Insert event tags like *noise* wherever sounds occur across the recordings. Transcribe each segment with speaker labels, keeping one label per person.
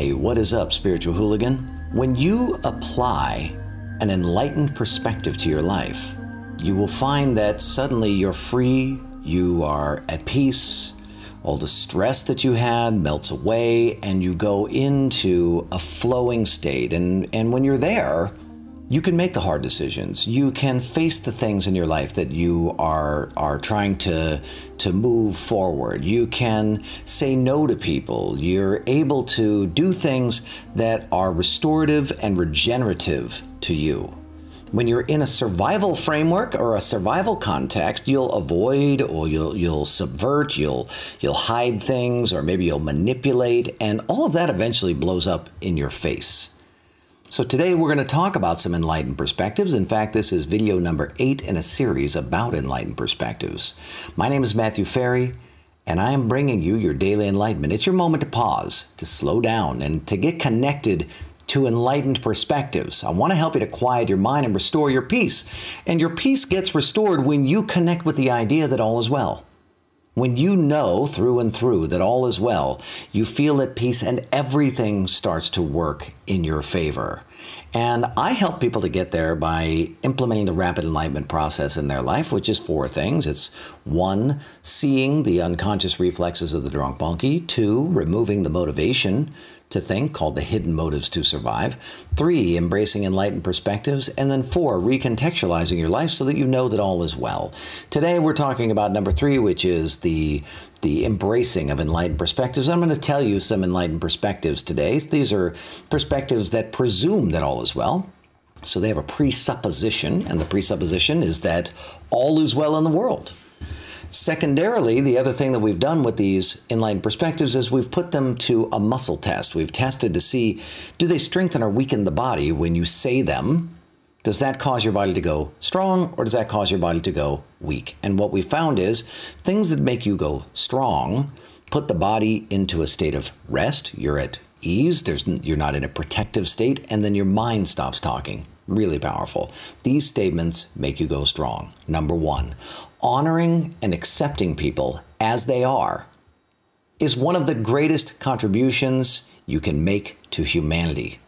Speaker 1: Hey, what is up, spiritual hooligan? When you apply an enlightened perspective to your life, you will find that suddenly you're free, you are at peace, all the stress that you had melts away, and you go into a flowing state. And, and when you're there, you can make the hard decisions. You can face the things in your life that you are are trying to to move forward. You can say no to people. You're able to do things that are restorative and regenerative to you. When you're in a survival framework or a survival context, you'll avoid or you'll you'll subvert, you'll you'll hide things or maybe you'll manipulate and all of that eventually blows up in your face. So today we're going to talk about some enlightened perspectives. In fact, this is video number eight in a series about enlightened perspectives. My name is Matthew Ferry, and I am bringing you your daily enlightenment. It's your moment to pause, to slow down, and to get connected to enlightened perspectives. I want to help you to quiet your mind and restore your peace. And your peace gets restored when you connect with the idea that all is well. When you know through and through that all is well, you feel at peace and everything starts to work in your favor. And I help people to get there by implementing the rapid enlightenment process in their life, which is four things. It's one, seeing the unconscious reflexes of the drunk monkey, two, removing the motivation to think, called the hidden motives to survive. Three, embracing enlightened perspectives. And then four, recontextualizing your life so that you know that all is well. Today we're talking about number three, which is the the embracing of enlightened perspectives. I'm going to tell you some enlightened perspectives today. These are perspectives that presume that all is well. So they have a presupposition, and the presupposition is that all is well in the world. Secondarily, the other thing that we've done with these enlightened perspectives is we've put them to a muscle test. We've tested to see do they strengthen or weaken the body when you say them? Does that cause your body to go strong or does that cause your body to go weak? And what we found is things that make you go strong put the body into a state of rest. You're at ease, There's, you're not in a protective state, and then your mind stops talking. Really powerful. These statements make you go strong. Number one, honoring and accepting people as they are is one of the greatest contributions you can make to humanity.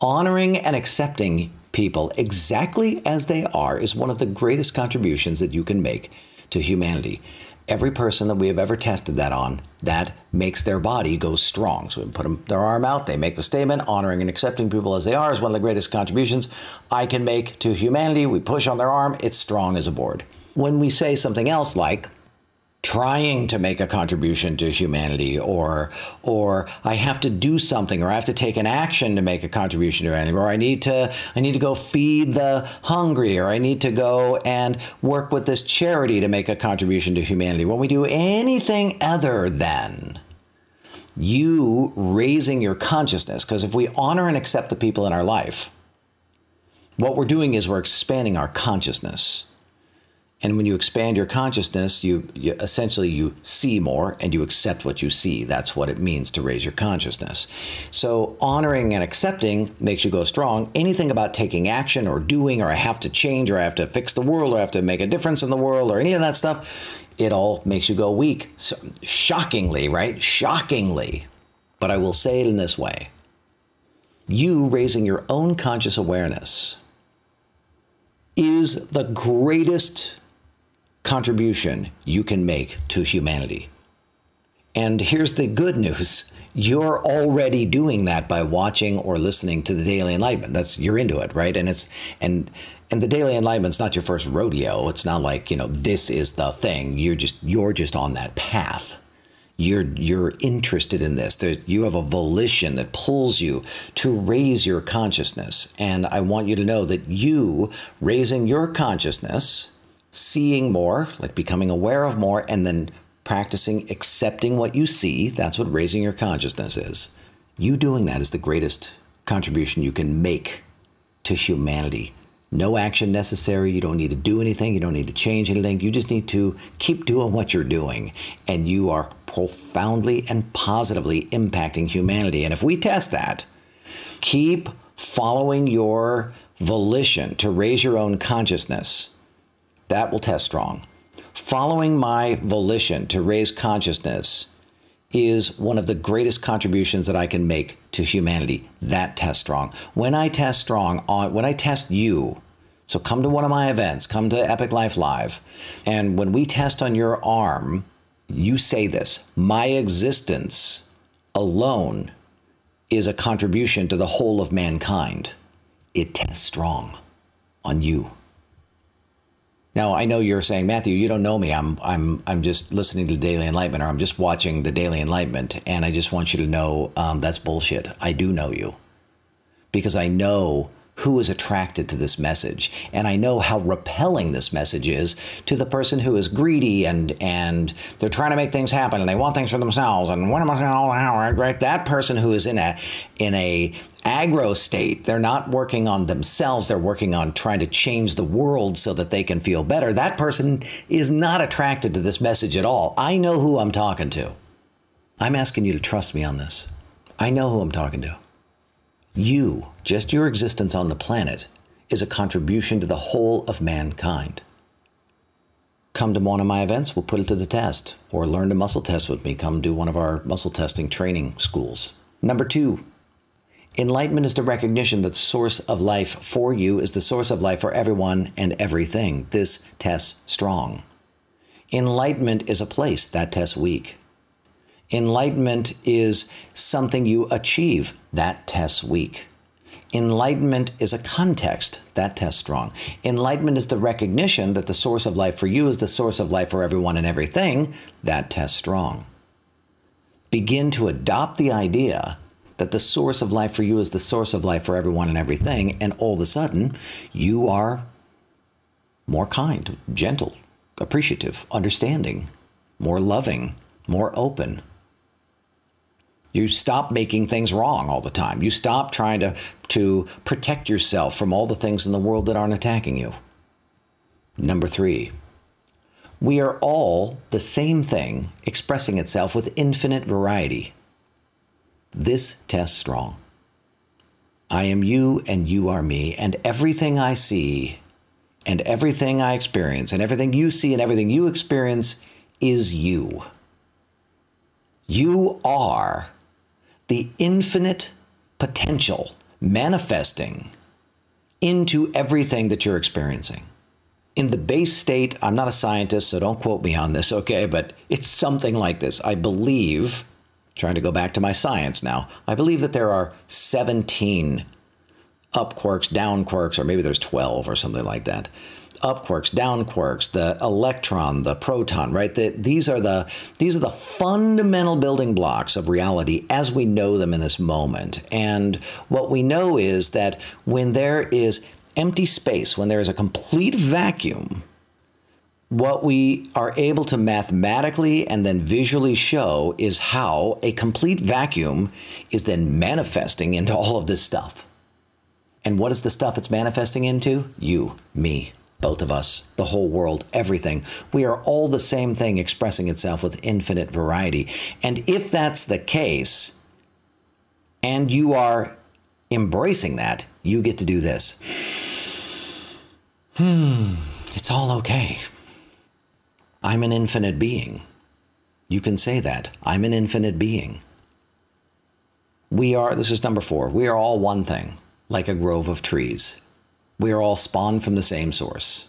Speaker 1: Honoring and accepting people exactly as they are is one of the greatest contributions that you can make to humanity. Every person that we have ever tested that on, that makes their body go strong. So we put them, their arm out, they make the statement, honoring and accepting people as they are is one of the greatest contributions I can make to humanity. We push on their arm, it's strong as a board when we say something else like, trying to make a contribution to humanity or or I have to do something or I have to take an action to make a contribution to humanity or I need to I need to go feed the hungry or I need to go and work with this charity to make a contribution to humanity. When we do anything other than you raising your consciousness because if we honor and accept the people in our life what we're doing is we're expanding our consciousness and when you expand your consciousness, you, you, essentially you see more and you accept what you see. That's what it means to raise your consciousness. So honoring and accepting makes you go strong. Anything about taking action or doing or I have to change or I have to fix the world or I have to make a difference in the world or any of that stuff, it all makes you go weak. So, shockingly, right? Shockingly. But I will say it in this way. You raising your own conscious awareness is the greatest contribution you can make to humanity. And here's the good news. You're already doing that by watching or listening to the Daily Enlightenment. That's you're into it, right? And it's and and the Daily Enlightenment's not your first rodeo. It's not like, you know, this is the thing. You're just you're just on that path. You're you're interested in this. There's, you have a volition that pulls you to raise your consciousness. And I want you to know that you raising your consciousness seeing more, like becoming aware of more, and then practicing accepting what you see. That's what raising your consciousness is. You doing that is the greatest contribution you can make to humanity. No action necessary. You don't need to do anything. You don't need to change anything. You just need to keep doing what you're doing. And you are profoundly and positively impacting humanity. And if we test that, keep following your volition to raise your own consciousness that will test strong. Following my volition to raise consciousness is one of the greatest contributions that I can make to humanity. That test strong. When I test strong on when I test you, so come to one of my events, come to Epic Life Live, and when we test on your arm, you say this, my existence alone is a contribution to the whole of mankind. It tests strong on you. Now I know you're saying, Matthew, you don't know me. I'm I'm I'm just listening to Daily Enlightenment, or I'm just watching the Daily Enlightenment, and I just want you to know um, that's bullshit. I do know you because I know who is attracted to this message. And i know how repelling this message is to the person who is greedy and and they're trying to make things happen and they want things for themselves. And what am i going to right? That person who is in a in a aggro state they're not working on themselves. They're working on trying to change the world so that they can feel better. That person is not attracted to this message at all. I know who i'm talking to. I'm asking you to trust me on this. I know who i'm talking to you, just your existence on the planet, is a contribution to the whole of mankind. Come to one of my events, we'll put it to the test. Or learn to muscle test with me, come do one of our muscle testing training schools. Number two, enlightenment is the recognition that the source of life for you is the source of life for everyone and everything. This tests strong. Enlightenment is a place, that tests weak. Enlightenment is something you achieve. That tests weak. Enlightenment is a context. That tests strong. Enlightenment is the recognition that the source of life for you is the source of life for everyone and everything. That tests strong. Begin to adopt the idea that the source of life for you is the source of life for everyone and everything, and all of a sudden, you are more kind, gentle, appreciative, understanding, more loving, more open, you stop making things wrong all the time. You stop trying to, to protect yourself from all the things in the world that aren't attacking you. Number three, we are all the same thing expressing itself with infinite variety. This tests strong. I am you and you are me, and everything I see and everything I experience and everything you see and everything you experience is you. You are the infinite potential manifesting into everything that you're experiencing. In the base state, I'm not a scientist, so don't quote me on this, okay? But it's something like this. I believe, trying to go back to my science now, I believe that there are 17 up quarks, down quarks, or maybe there's 12 or something like that up quarks, down quarks, the electron, the proton, right? The, these are the these are the fundamental building blocks of reality as we know them in this moment. And what we know is that when there is empty space, when there is a complete vacuum, what we are able to mathematically and then visually show is how a complete vacuum is then manifesting into all of this stuff. And what is the stuff it's manifesting into? You, me, both of us, the whole world, everything. We are all the same thing expressing itself with infinite variety. And if that's the case, and you are embracing that, you get to do this. *sighs* Hmm, it's all okay. I'm an infinite being. You can say that. I'm an infinite being. We are, this is number four, we are all one thing, like a grove of trees. We are all spawned from the same source.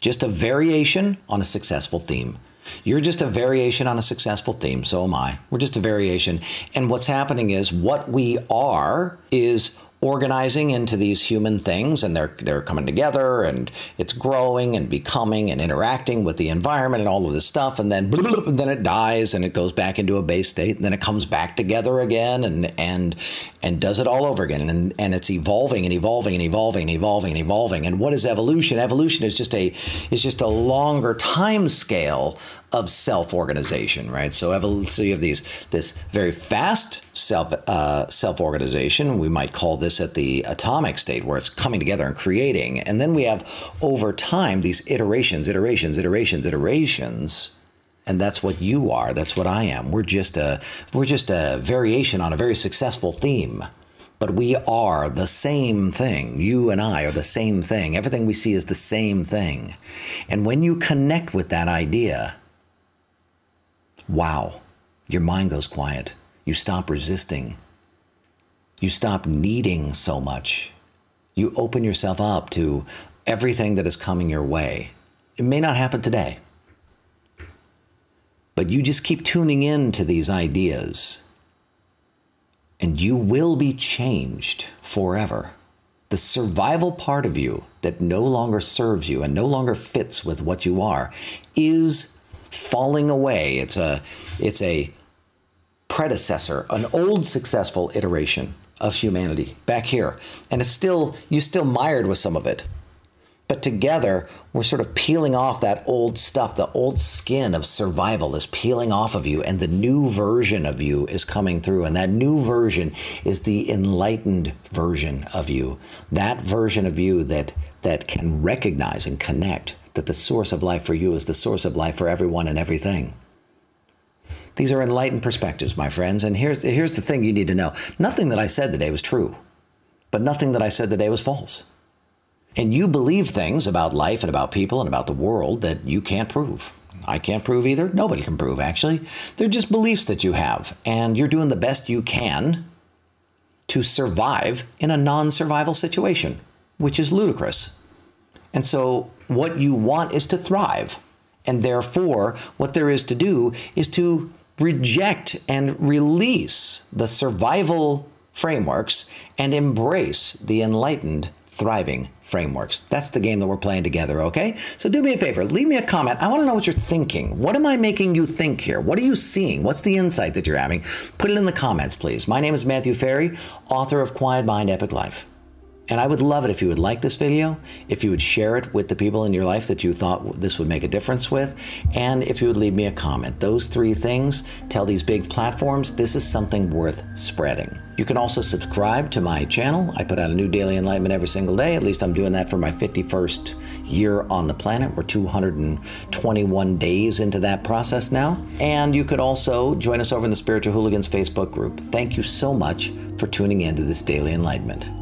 Speaker 1: Just a variation on a successful theme. You're just a variation on a successful theme, so am I. We're just a variation. And what's happening is what we are is organizing into these human things and they're they're coming together and it's growing and becoming and interacting with the environment and all of this stuff and then *laughs* and then it dies and it goes back into a base state and then it comes back together again and and and does it all over again and and it's evolving and evolving and evolving and evolving and evolving. And what is evolution? Evolution is just a is just a longer time scale of self-organization, right? So, you have these this very fast self uh, self-organization. We might call this at the atomic state, where it's coming together and creating, and then we have over time these iterations, iterations, iterations, iterations. And that's what you are. That's what I am. We're just a we're just a variation on a very successful theme but we are the same thing. You and I are the same thing. Everything we see is the same thing. And when you connect with that idea, wow, Your mind goes quiet. You stop resisting. You stop needing so much. You open yourself up to everything that is coming your way. It may not happen today, but you just keep tuning in to these ideas and you will be changed forever. The survival part of you that no longer serves you and no longer fits with what you are is falling away. It's a it's a predecessor, an old successful iteration of humanity back here. And it's still you still mired with some of it. But together, we're sort of peeling off that old stuff. The old skin of survival is peeling off of you, and the new version of you is coming through. And that new version is the enlightened version of you. That version of you that, that can recognize and connect that the source of life for you is the source of life for everyone and everything. These are enlightened perspectives, my friends. And here's, here's the thing you need to know nothing that I said today was true, but nothing that I said today was false. And you believe things about life and about people and about the world that you can't prove. I can't prove either. Nobody can prove, actually. They're just beliefs that you have. And you're doing the best you can to survive in a non survival situation, which is ludicrous. And so, what you want is to thrive. And therefore, what there is to do is to reject and release the survival frameworks and embrace the enlightened thriving frameworks. That's the game that we're playing together, okay? So do me a favor, leave me a comment. I want to know what you're thinking. What am I making you think here? What are you seeing? What's the insight that you're having? Put it in the comments, please. My name is Matthew Ferry, author of Quiet Mind, Epic Life. And I would love it if you would like this video, if you would share it with the people in your life that you thought this would make a difference with, and if you would leave me a comment. Those three things tell these big platforms this is something worth spreading. You can also subscribe to my channel. I put out a new daily enlightenment every single day. At least I'm doing that for my 51st year on the planet. We're 221 days into that process now. And you could also join us over in the Spiritual Hooligans Facebook group. Thank you so much for tuning in to this daily enlightenment.